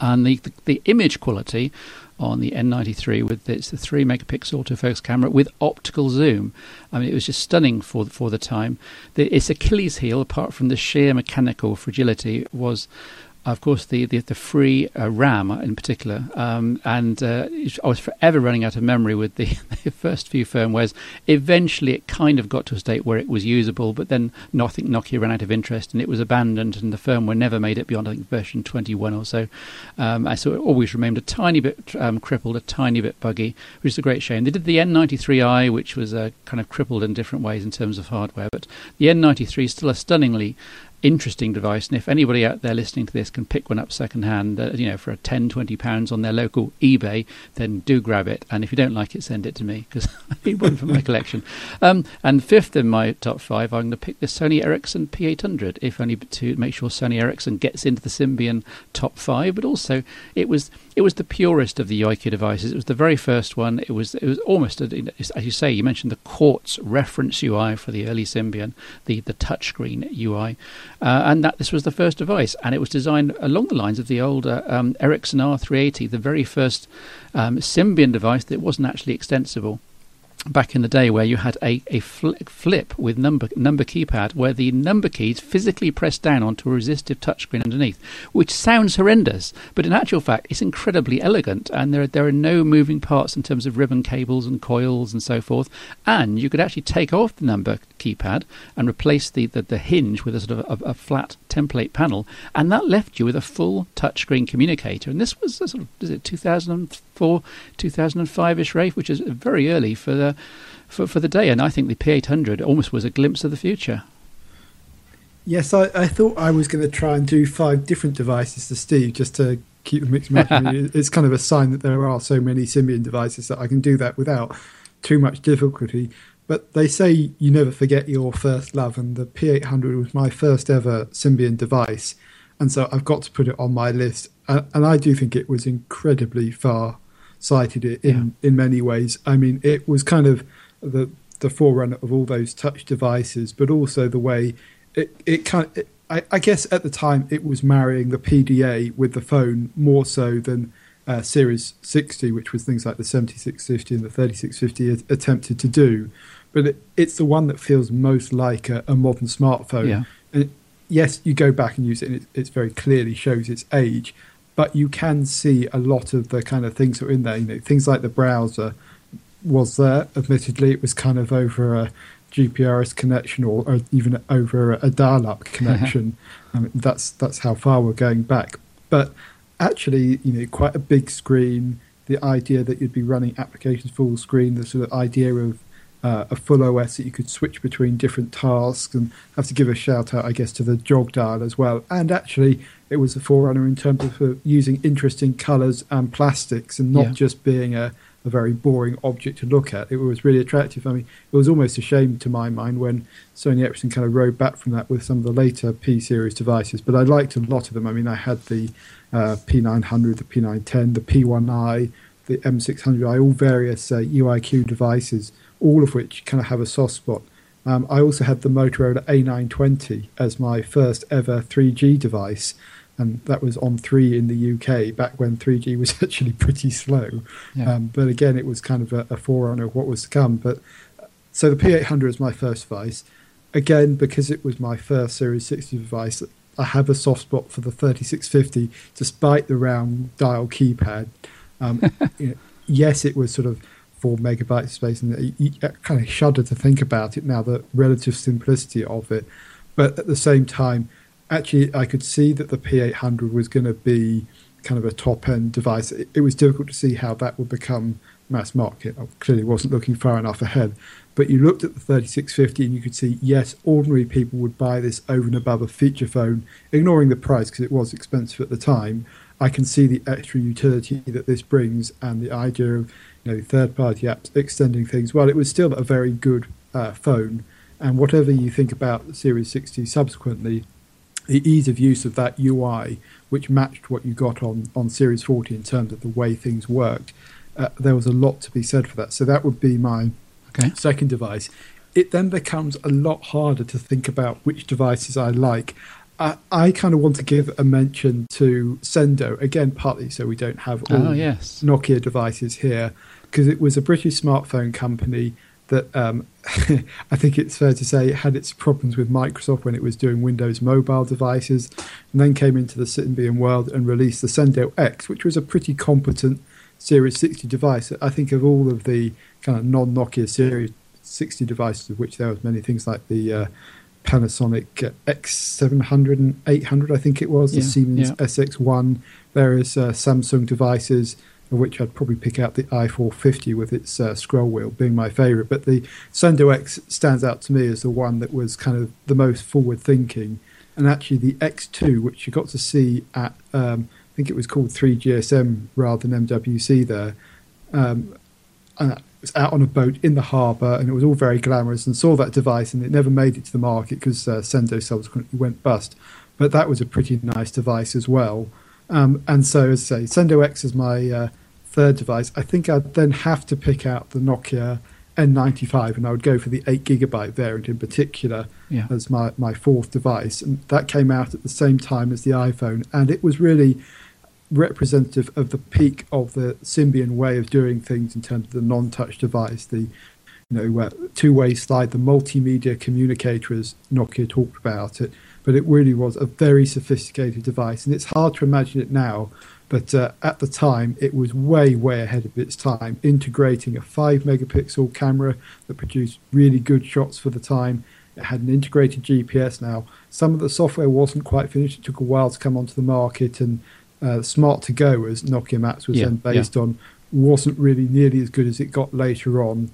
And the, the, the image quality on the N93 with its 3 megapixel autofocus camera with optical zoom. I mean, it was just stunning for for the time. The, its Achilles heel, apart from the sheer mechanical fragility, was of course, the the, the free uh, RAM in particular, um, and uh, I was forever running out of memory with the, the, first few firmwares. Eventually, it kind of got to a state where it was usable, but then no, I think Nokia ran out of interest and it was abandoned, and the firmware never made it beyond I think version 21 or so. Um, I so it always remained a tiny bit um, crippled, a tiny bit buggy, which is a great shame. They did the N93i, which was uh, kind of crippled in different ways in terms of hardware, but the N93 is still a stunningly interesting device. And if anybody out there listening to this can pick one up secondhand, uh, you know, for a 10, 20 pounds on their local eBay, then do grab it. And if you don't like it, send it to me because I need one for my collection. Um, and fifth in my top five, I'm going to pick the Sony Ericsson P800, if only to make sure Sony Ericsson gets into the Symbian top five. But also, it was it was the purest of the UIQ devices. It was the very first one. It was it was almost, as you say, you mentioned the Quartz reference UI for the early Symbian, the the touchscreen UI uh, and that this was the first device, and it was designed along the lines of the old uh, um, Ericsson R380, the very first um, Symbian device that wasn't actually extensible back in the day where you had a, a flip with number number keypad where the number keys physically pressed down onto a resistive touchscreen underneath, which sounds horrendous, but in actual fact it's incredibly elegant and there are, there are no moving parts in terms of ribbon cables and coils and so forth. And you could actually take off the number keypad and replace the, the, the hinge with a sort of a, a, flat template panel, and that left you with a full touchscreen communicator. And this was sort of is it 2004, 2005 ish, Rafe, which is very early for the for, for the day. And I think the P800 almost was a glimpse of the future. Yes, I, I thought I was going to try and do five different devices to Steve just to keep the mix it's kind of a sign that there are so many Symbian devices that I can do that without too much difficulty. But they say you never forget your first love, and the P800 was my first ever Symbian device. And so I've got to put it on my list. And, and I do think it was incredibly far sighted in, yeah. in many ways. I mean, it was kind of the the forerunner of all those touch devices, but also the way it it kind of, it, I, I, guess at the time it was marrying the PDA with the phone more so than uh, Series 60, which was things like the 7650 and the 3650 attempted to do. But it, it's the one that feels most like a, a modern smartphone. Yeah. And yes, you go back and use it, and it it's very clearly shows its age. But you can see a lot of the kind of things that are in there. You know, things like the browser was there. Admittedly, it was kind of over a GPRS connection or, or even over a, dial-up connection. I mean, that's that's how far we're going back. But actually, you know, quite a big screen. The idea that you'd be running applications full screen, the sort of idea of uh, a full OS that you could switch between different tasks, and have to give a shout out, I guess, to the jog dial as well. And actually, it was a forerunner in terms of uh, using interesting colours and plastics, and not yeah. just being a a very boring object to look at. It was really attractive. I mean, it was almost a shame to my mind when Sony Ericsson kind of rode back from that with some of the later P series devices. But I liked a lot of them. I mean, I had the uh, P900, the P910, the P1i, the M600i, all various uh, UIQ devices, all of which kind of have a soft spot. Um, I also had the Motorola A920 as my first ever 3G device and that was on three in the UK back when 3G was actually pretty slow. Yeah. Um, but again, it was kind of a, a, forerunner of what was to come. But so the P800 is my first device. Again, because it was my first Series 60 device, I have a soft spot for the 3650, despite the round dial keypad. Um, you know, yes, it was sort of four megabytes of space, and you kind of shudder to think about it now, the relative simplicity of it. But at the same time, actually, I could see that the P800 was going to be kind of a top end device. It, it, was difficult to see how that would become mass market. I clearly wasn't looking far enough ahead. But you looked at the 3650 and you could see, yes, ordinary people would buy this over and above a feature phone, ignoring the price because it was expensive at the time. I can see the extra utility that this brings and the idea of you know third party apps extending things. Well, it was still a very good uh, phone. And whatever you think about the Series 60 subsequently, the ease of use of that UI, which matched what you got on, on Series 40 in terms of the way things worked, uh, there was a lot to be said for that. So that would be my okay. second device. It then becomes a lot harder to think about which devices I like. I, I kind of want to give a mention to Sendo, again, partly so we don't have all oh, yes. Nokia devices here, because it was a British smartphone company that um, I think it's fair to say it had its problems with Microsoft when it was doing Windows mobile devices, and then came into the Symbian world and released the Sendo X, which was a pretty competent Series 60 device. I think of all of the kind of non Nokia Series 60 devices, of which there was many things like the uh, Panasonic X700 and 800, I think it was, yeah, the Siemens yeah. SX1, various uh, Samsung devices of which I'd probably pick out the i450 with its uh, scroll wheel being my favourite. But the Sendo X stands out to me as the one that was kind of the most forward thinking. And actually, the X2, which you got to see at, um, I think it was called 3GSM rather than MWC there, um, and it was out on a boat in the harbour and it was all very glamorous and saw that device and it never made it to the market because uh, Sendo subsequently went bust. But that was a pretty nice device as well. Um, and so, as I say, Sendo X is my uh, third device. I think I'd then have to pick out the Nokia N95, and I would go for the 8 gigabyte variant in particular Yeah. as my, my fourth device. And that came out at the same time as the iPhone, and it was really representative of the peak of the Symbian way of doing things in terms of the non-touch device, the you know two-way slide, the multimedia communicator, as Nokia talked about it. But it really was a very sophisticated device, and it's hard to imagine it now. But uh, at the time, it was way, way ahead of its time, integrating a five megapixel camera that produced really good shots for the time. It had an integrated GPS now. Some of the software wasn't quite finished. It took a while to come onto the market, and uh, Smart2Go, as Nokia Maps was Yeah, then based on, wasn't really nearly as good as it got later on.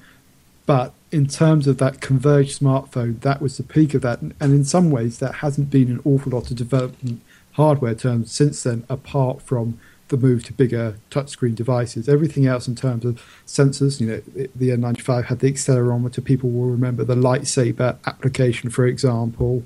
But in terms of that converged smartphone, that was the peak of that. And and in some ways, that hasn't been an awful lot of development hardware terms since then, apart from the move to bigger touchscreen devices. Everything else in terms of sensors, you know, the N95 had the accelerometer. People will remember the lightsaber application, for example.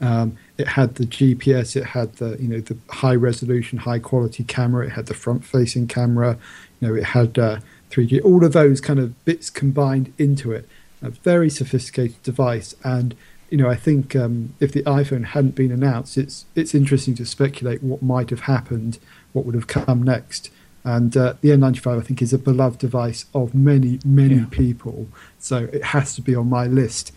Um, it had the GPS. It had the you know the high resolution, high quality camera. It had the front facing camera. You know, it had uh, 3G. All of those kind of bits combined into it. A very sophisticated device. And you know, I think um, if the iPhone hadn't been announced, it's it's interesting to speculate what might have happened, what would have come next. And uh, the N95, I think, is a beloved device of many, many Yeah. people. So it has to be on my list.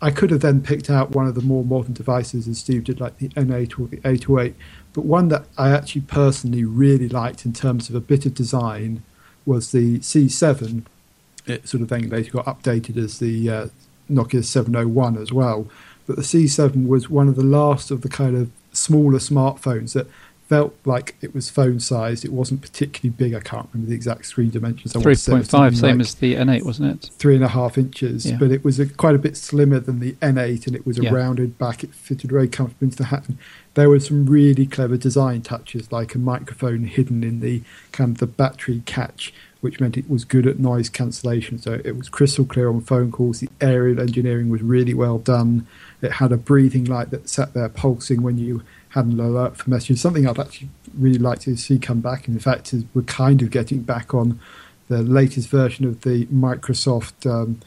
I could have then picked out one of the more modern devices, as Steve did, like the N8 or the 808. But one that I actually personally really liked in terms of a bit of design was the C7. It sort of then later got updated as the uh, Nokia 701 as well. But the C7 was one of the last of the kind of smaller smartphones that felt like it was phone sized. It wasn't particularly big. I can't remember the exact screen dimensions. Three to say it was point five, same like as the N8, wasn't it? three and a half inches, Yeah. but it was a, quite a bit slimmer than the N8, and it was a Yeah. rounded back. It fitted very comfortably into the hat. And there were some really clever design touches, like a microphone hidden in the kind of the battery catch, which meant it was good at noise cancellation. So it was crystal clear on phone calls. The aerial engineering was really well done. It had a breathing light that sat there pulsing when you had an alert for messages. Something I'd actually really like to see come back. And in fact, is we're kind of getting back on the latest version of the Microsoft um,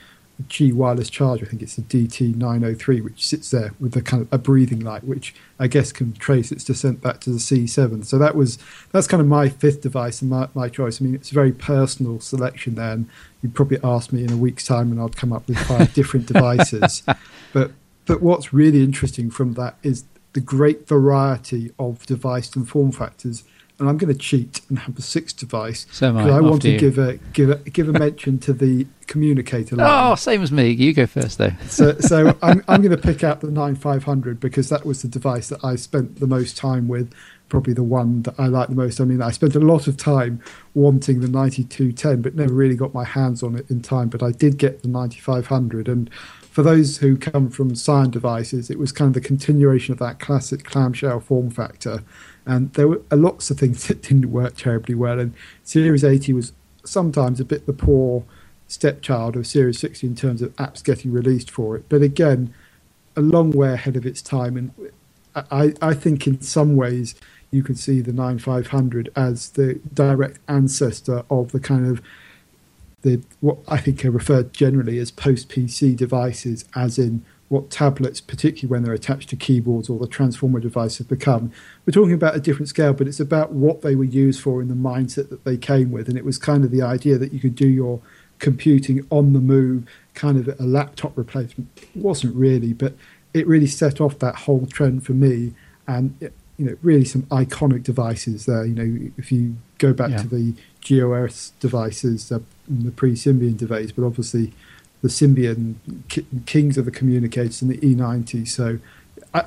Qi wireless charger. I think it's the DT903, which sits there with a kind of a breathing light, which I guess can trace its descent back to the C7. So that was that's kind of my fifth device and my, my choice. I mean, it's a very personal selection there, and you'd probably ask me in a week's time, and I'd come up with five different devices. But but what's really interesting from that is the great variety of device and form factors. And I'm going to cheat and have a sixth device So I. because I want to you. give a give a give a mention to the communicator oh, line. Oh, same as me. You go first, though. So, so I'm, I'm going to pick out the 9500 because that was the device that I spent the most time with. Probably the one that I like the most. I mean, I spent a lot of time wanting the 9210, but never really got my hands on it in time. But I did get the 9500. And for those who come from Psion devices, it was kind of the continuation of that classic clamshell form factor. And there were uh, lots of things that didn't work terribly well. And Series 80 was sometimes a bit the poor stepchild of Series 60 in terms of apps getting released for it. But again, a long way ahead of its time. And I, I think in some ways you could see the 9500 as the direct ancestor of the kind of the what I think are referred generally as post PC devices, as in what tablets, particularly when they're attached to keyboards or the transformer device, have become. We're talking about a different scale, but it's about what they were used for in the mindset that they came with. And it was kind of the idea that you could do your computing on the move, kind of a laptop replacement. It wasn't really, but it really set off that whole trend for me. And it, you know, really some iconic devices there. You know, if you go back Yeah. to the GEOS devices, uh, the pre-Symbian device, but obviously the Symbian ki- kings of the communicators and the E90. So I,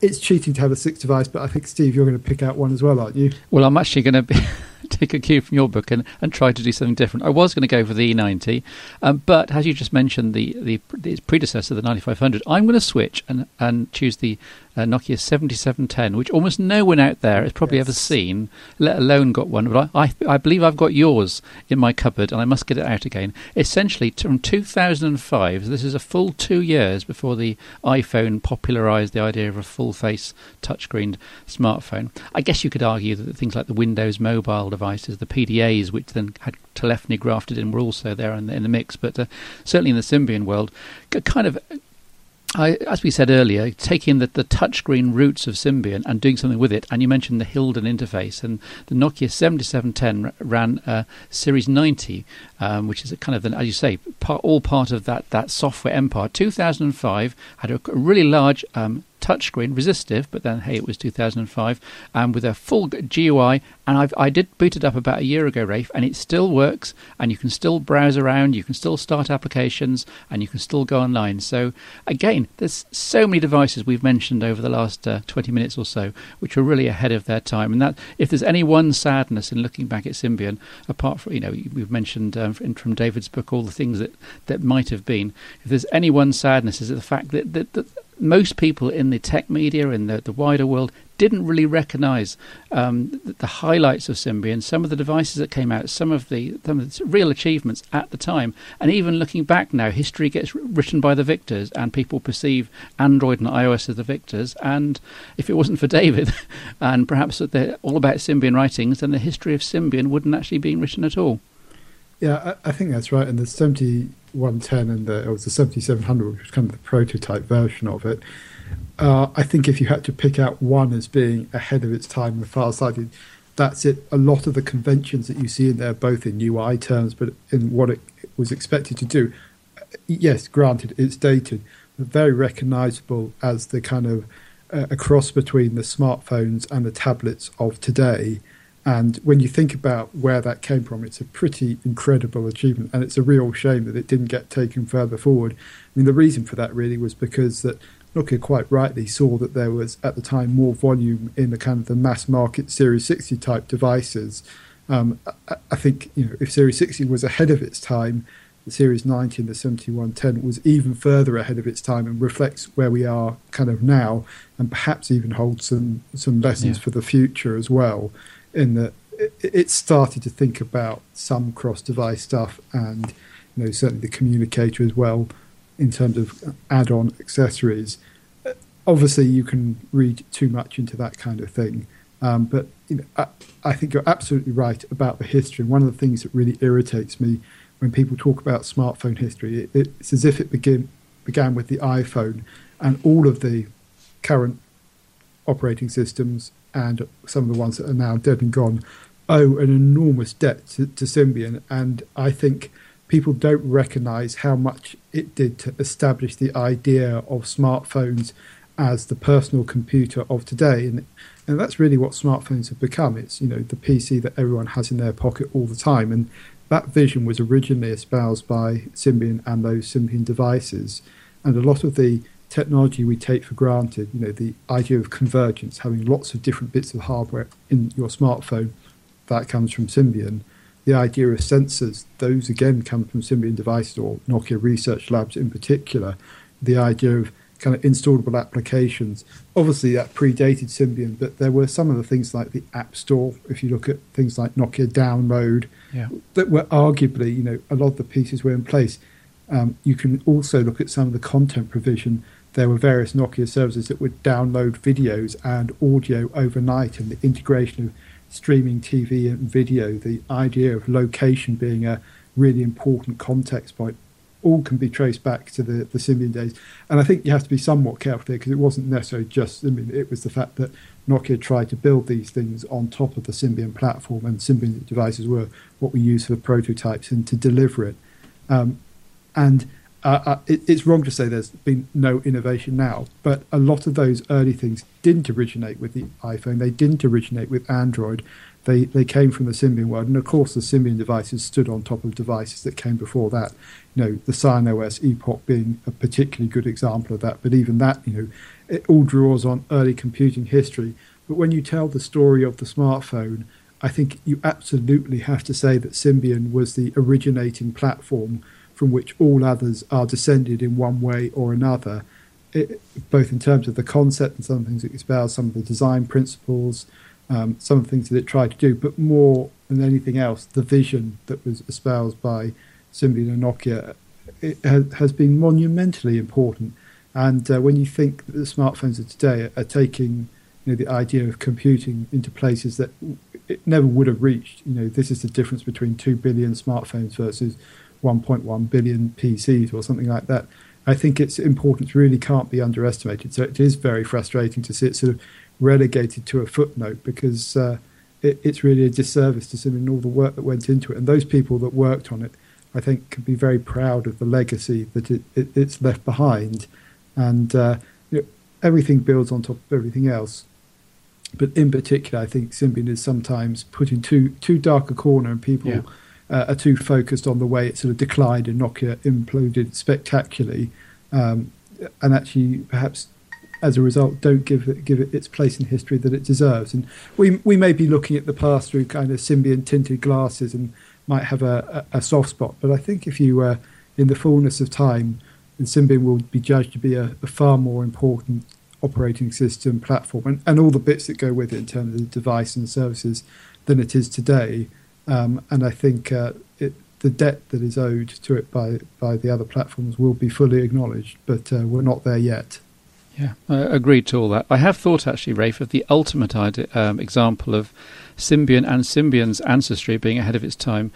it's cheating to have a sixth device, but I think Steve, you're going to pick out one as well, aren't you? Well, I'm actually going to take a cue from your book and, and try to do something different. I was going to go for the E90, um, but as you just mentioned, the, the, its predecessor, the 9500, I'm going to switch and, and choose the uh, Nokia 7710, which almost no one out there has probably ever seen, let alone got one. But I, I, I believe I've got yours in my cupboard, and I must get it out again. Essentially, from 2005, this is a full two years before the iPhone popularised the idea of a full face touchscreen smartphone. I guess you could argue that things like the Windows mobile devices. The PDAs, which then had telephony grafted in, were also there in the, in the mix. But uh, certainly in the Symbian world, kind of I, as we said earlier, taking the, the touchscreen roots of Symbian and doing something with it, and you mentioned the Hildon interface, and the Nokia 7710 ran uh, Series 90, um, which is kind of, as you say, part, all part of that, that software empire. 2005 had a, a really large um, touchscreen, resistive, but then hey, it was 2005, and um, with a full GUI. And I've, I did boot it up about a year ago, Rafe, and it still works. And you can still browse around, you can still start applications, and you can still go online. So again, there's so many devices we've mentioned over the last uh, 20 minutes or so, which are really ahead of their time. And that if there's any one sadness in looking back at Symbian, apart from you know we've mentioned um, from David's book all the things that that might have been. If there's any one sadness, is it the fact that, that, that most people in the tech media in the, the wider world didn't really recognize um, the, the, highlights of Symbian, some of the devices that came out, some of the, some of the real achievements at the time. And even looking back now, history gets written by the victors, and people perceive Android and iOS as the victors. And if it wasn't for David, and perhaps they're all about Symbian writings, then the history of Symbian wouldn't actually be written at all. Yeah, I, I think that's right. And the 7110 and the, it was the 7700, which was kind of the prototype version of it. Uh, I think if you had to pick out one as being ahead of its time and far sighted, that's it. A lot of the conventions that you see in there, both in UI terms, but in what it was expected to do, yes, granted, it's dated, but very recognizable as the kind of uh, a cross between the smartphones and the tablets of today and when you think about where that came from, it's a pretty incredible achievement, and it's a real shame that it didn't get taken further forward. I mean, the reason for that really was because that Nokia quite rightly saw that there was at the time more volume in the kind of the mass market Series 60 type devices. Um, I, I, think you know if Series 60 was ahead of its time, the Series 90 and the 7110 was even further ahead of its time and reflects where we are kind of now, and perhaps even holds some some lessons yeah. for the future as well in that it started to think about some cross-device stuff and you know certainly the communicator as well in terms of add-on accessories. Obviously, you can read too much into that kind of thing, um, but you know, I, I, think you're absolutely right about the history. And one of the things that really irritates me when people talk about smartphone history, it, it's as if it begin, began with the iPhone and all of the current operating systems and some of the ones that are now dead and gone owe an enormous debt to, to Symbian. And I think people don't recognize how much it did to establish the idea of smartphones as the personal computer of today. And, and that's really what smartphones have become. It's, you know, the PC that everyone has in their pocket all the time. And that vision was originally espoused by Symbian and those Symbian devices. And a lot of the technology we take for granted, you know, the idea of convergence, having lots of different bits of hardware in your smartphone, that comes from Symbian. The idea of sensors, those again come from Symbian devices or Nokia Research Labs in particular. The idea of kind of installable applications. Obviously, that predated Symbian, but there were some of the things like the App Store. If you look at things like Nokia Download, yeah. that were arguably, you know, a lot of the pieces were in place. Um, you can also look at some of the content provision there were various Nokia services that would download videos and audio overnight, and the integration of streaming TV and video, the idea of location being a really important context point, all can be traced back to the, the Symbian days. And I think you have to be somewhat careful there because it wasn't necessarily just Symbian, it was the fact that Nokia tried to build these things on top of the Symbian platform, and Symbian devices were what we use for prototypes and to deliver it. Um, and uh, uh, it, it's wrong to say there's been no innovation now, but a lot of those early things didn't originate with the iPhone. They didn't originate with Android. They they came from the Symbian world, and of course, the Symbian devices stood on top of devices that came before that. You know, the Psion OS EPOC being a particularly good example of that. But even that, you know, it all draws on early computing history. But when you tell the story of the smartphone, I think you absolutely have to say that Symbian was the originating platform from which all others are descended in one way or another, it, both in terms of the concept and some things it espoused, some of the design principles, um, some of the things that it tried to do, but more than anything else, the vision that was espoused by Symbian and Nokia has, has been monumentally important. And uh, when you think that the smartphones of today are, are taking you know, the idea of computing into places that it never would have reached. You know, this is the difference between two billion smartphones versus 1.1 billion PCs or something like that. I think its importance really can't be underestimated. So it is very frustrating to see it sort of relegated to a footnote because uh, it, it's really a disservice to and all the work that went into it. And those people that worked on it, I think, can be very proud of the legacy that it, it, it's left behind. And uh, you know, everything builds on top of everything else. But in particular, I think Symbian is sometimes put in too too dark a corner, and people. Yeah uh, are too focused on the way it sort of declined and Nokia imploded spectacularly, um, and actually perhaps as a result don't give it give it its place in history that it deserves. And we we may be looking at the past through kind of Symbian tinted glasses and might have a, a, a soft spot, but I think if you were in the fullness of time, then Symbian will be judged to be a, a far more important operating system platform and, and all the bits that go with it in terms of the device and services than it is today. Um, and I think uh, it, the debt that is owed to it by, by the other platforms will be fully acknowledged, but uh, we're not there yet. Yeah, I agreed to all that. I have thought actually, Rafe, of the ultimate um, example of Symbian and Symbian's ancestry being ahead of its time.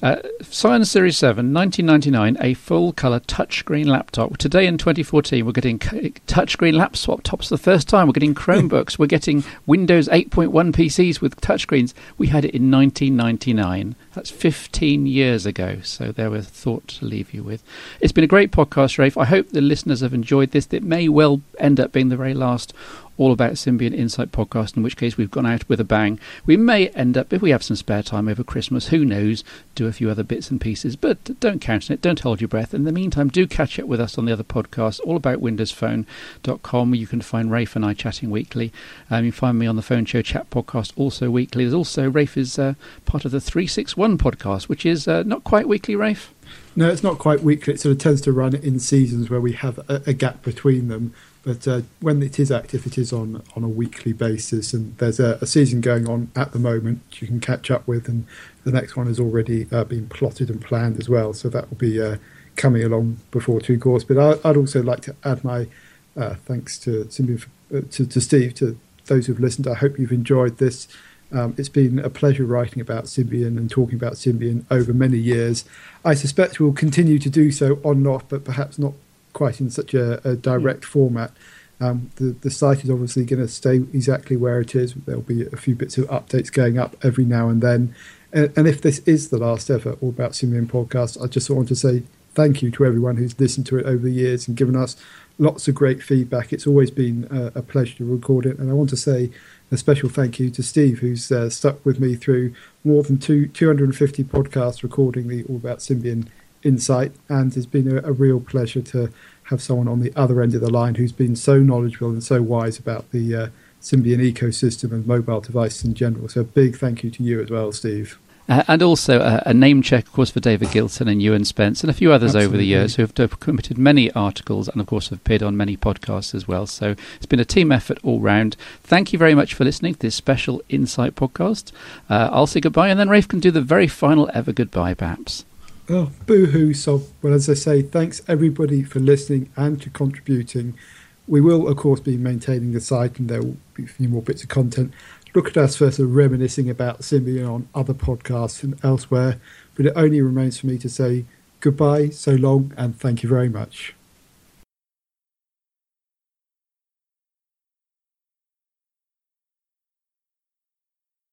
Uh, Psion Series 7, 1999, a full colour touchscreen laptop. Today in 2014, we're getting touchscreen laptops for the first time. We're getting Chromebooks. we're getting Windows 8.1 PCs with touchscreens. We had it in 1999. That's 15 years ago. So there was thought to leave you with. It's been a great podcast, Rafe. I hope the listeners have enjoyed this. It may well end up being the very last all about Symbian Insight podcast, in which case we've gone out with a bang. We may end up, if we have some spare time over Christmas, who knows, do a few other bits and pieces, but don't count on it. Don't hold your breath. In the meantime, do catch up with us on the other podcasts, all about windowsphone.com, where you can find Rafe and I chatting weekly. Um, you can find me on the Phone Show Chat podcast also weekly. There's also, Rafe is uh, part of the 361 podcast, which is uh, not quite weekly, Rafe. No, it's not quite weekly. It sort of tends to run in seasons where we have a, a gap between them. But uh, when it is active, it is on, on a weekly basis, and there's a, a, season going on at the moment you can catch up with, and the next one has already uh, been plotted and planned as well. So that will be uh, coming along before two course. But I, would also like to add my uh, thanks to, uh, to, to Steve, to those who've listened. I hope you've enjoyed this. Um, it's been a pleasure writing about Symbian and talking about Symbian over many years. I suspect we'll continue to do so on and off, but perhaps not quite in such a, a direct format. Um, the, the site is obviously going to stay exactly where it is. There'll be a few bits of updates going up every now and then. And, and if this is the last ever All About Symbian podcast, I just want to say thank you to everyone who's listened to it over the years and given us lots of great feedback. It's always been a, a pleasure to record it. And I want to say a special thank you to Steve, who's uh, stuck with me through more than two, 250 podcasts recording the All About Symbian insight, and it's been a, a, real pleasure to have someone on the other end of the line who's been so knowledgeable and so wise about the uh, Symbian ecosystem and mobile devices in general. So, a big thank you to you as well, Steve. Uh, and also uh, a name check, of course, for David Gilson and Ewan Spence and a few others Absolutely. over the years who have documented many articles and, of course, have appeared on many podcasts as well. So it's been a team effort all round. Thank you very much for listening to this special Insight podcast. Uh, I'll say goodbye, and then Rafe can do the very final ever goodbye, perhaps. Oh, boo hoo, sob. Well, as I say, thanks everybody for listening and to contributing. We will, of course, be maintaining the site and there will be a few more bits of content. Look at us for sort of reminiscing about Symbian on other podcasts and elsewhere. But it only remains for me to say goodbye, so long, and thank you very much.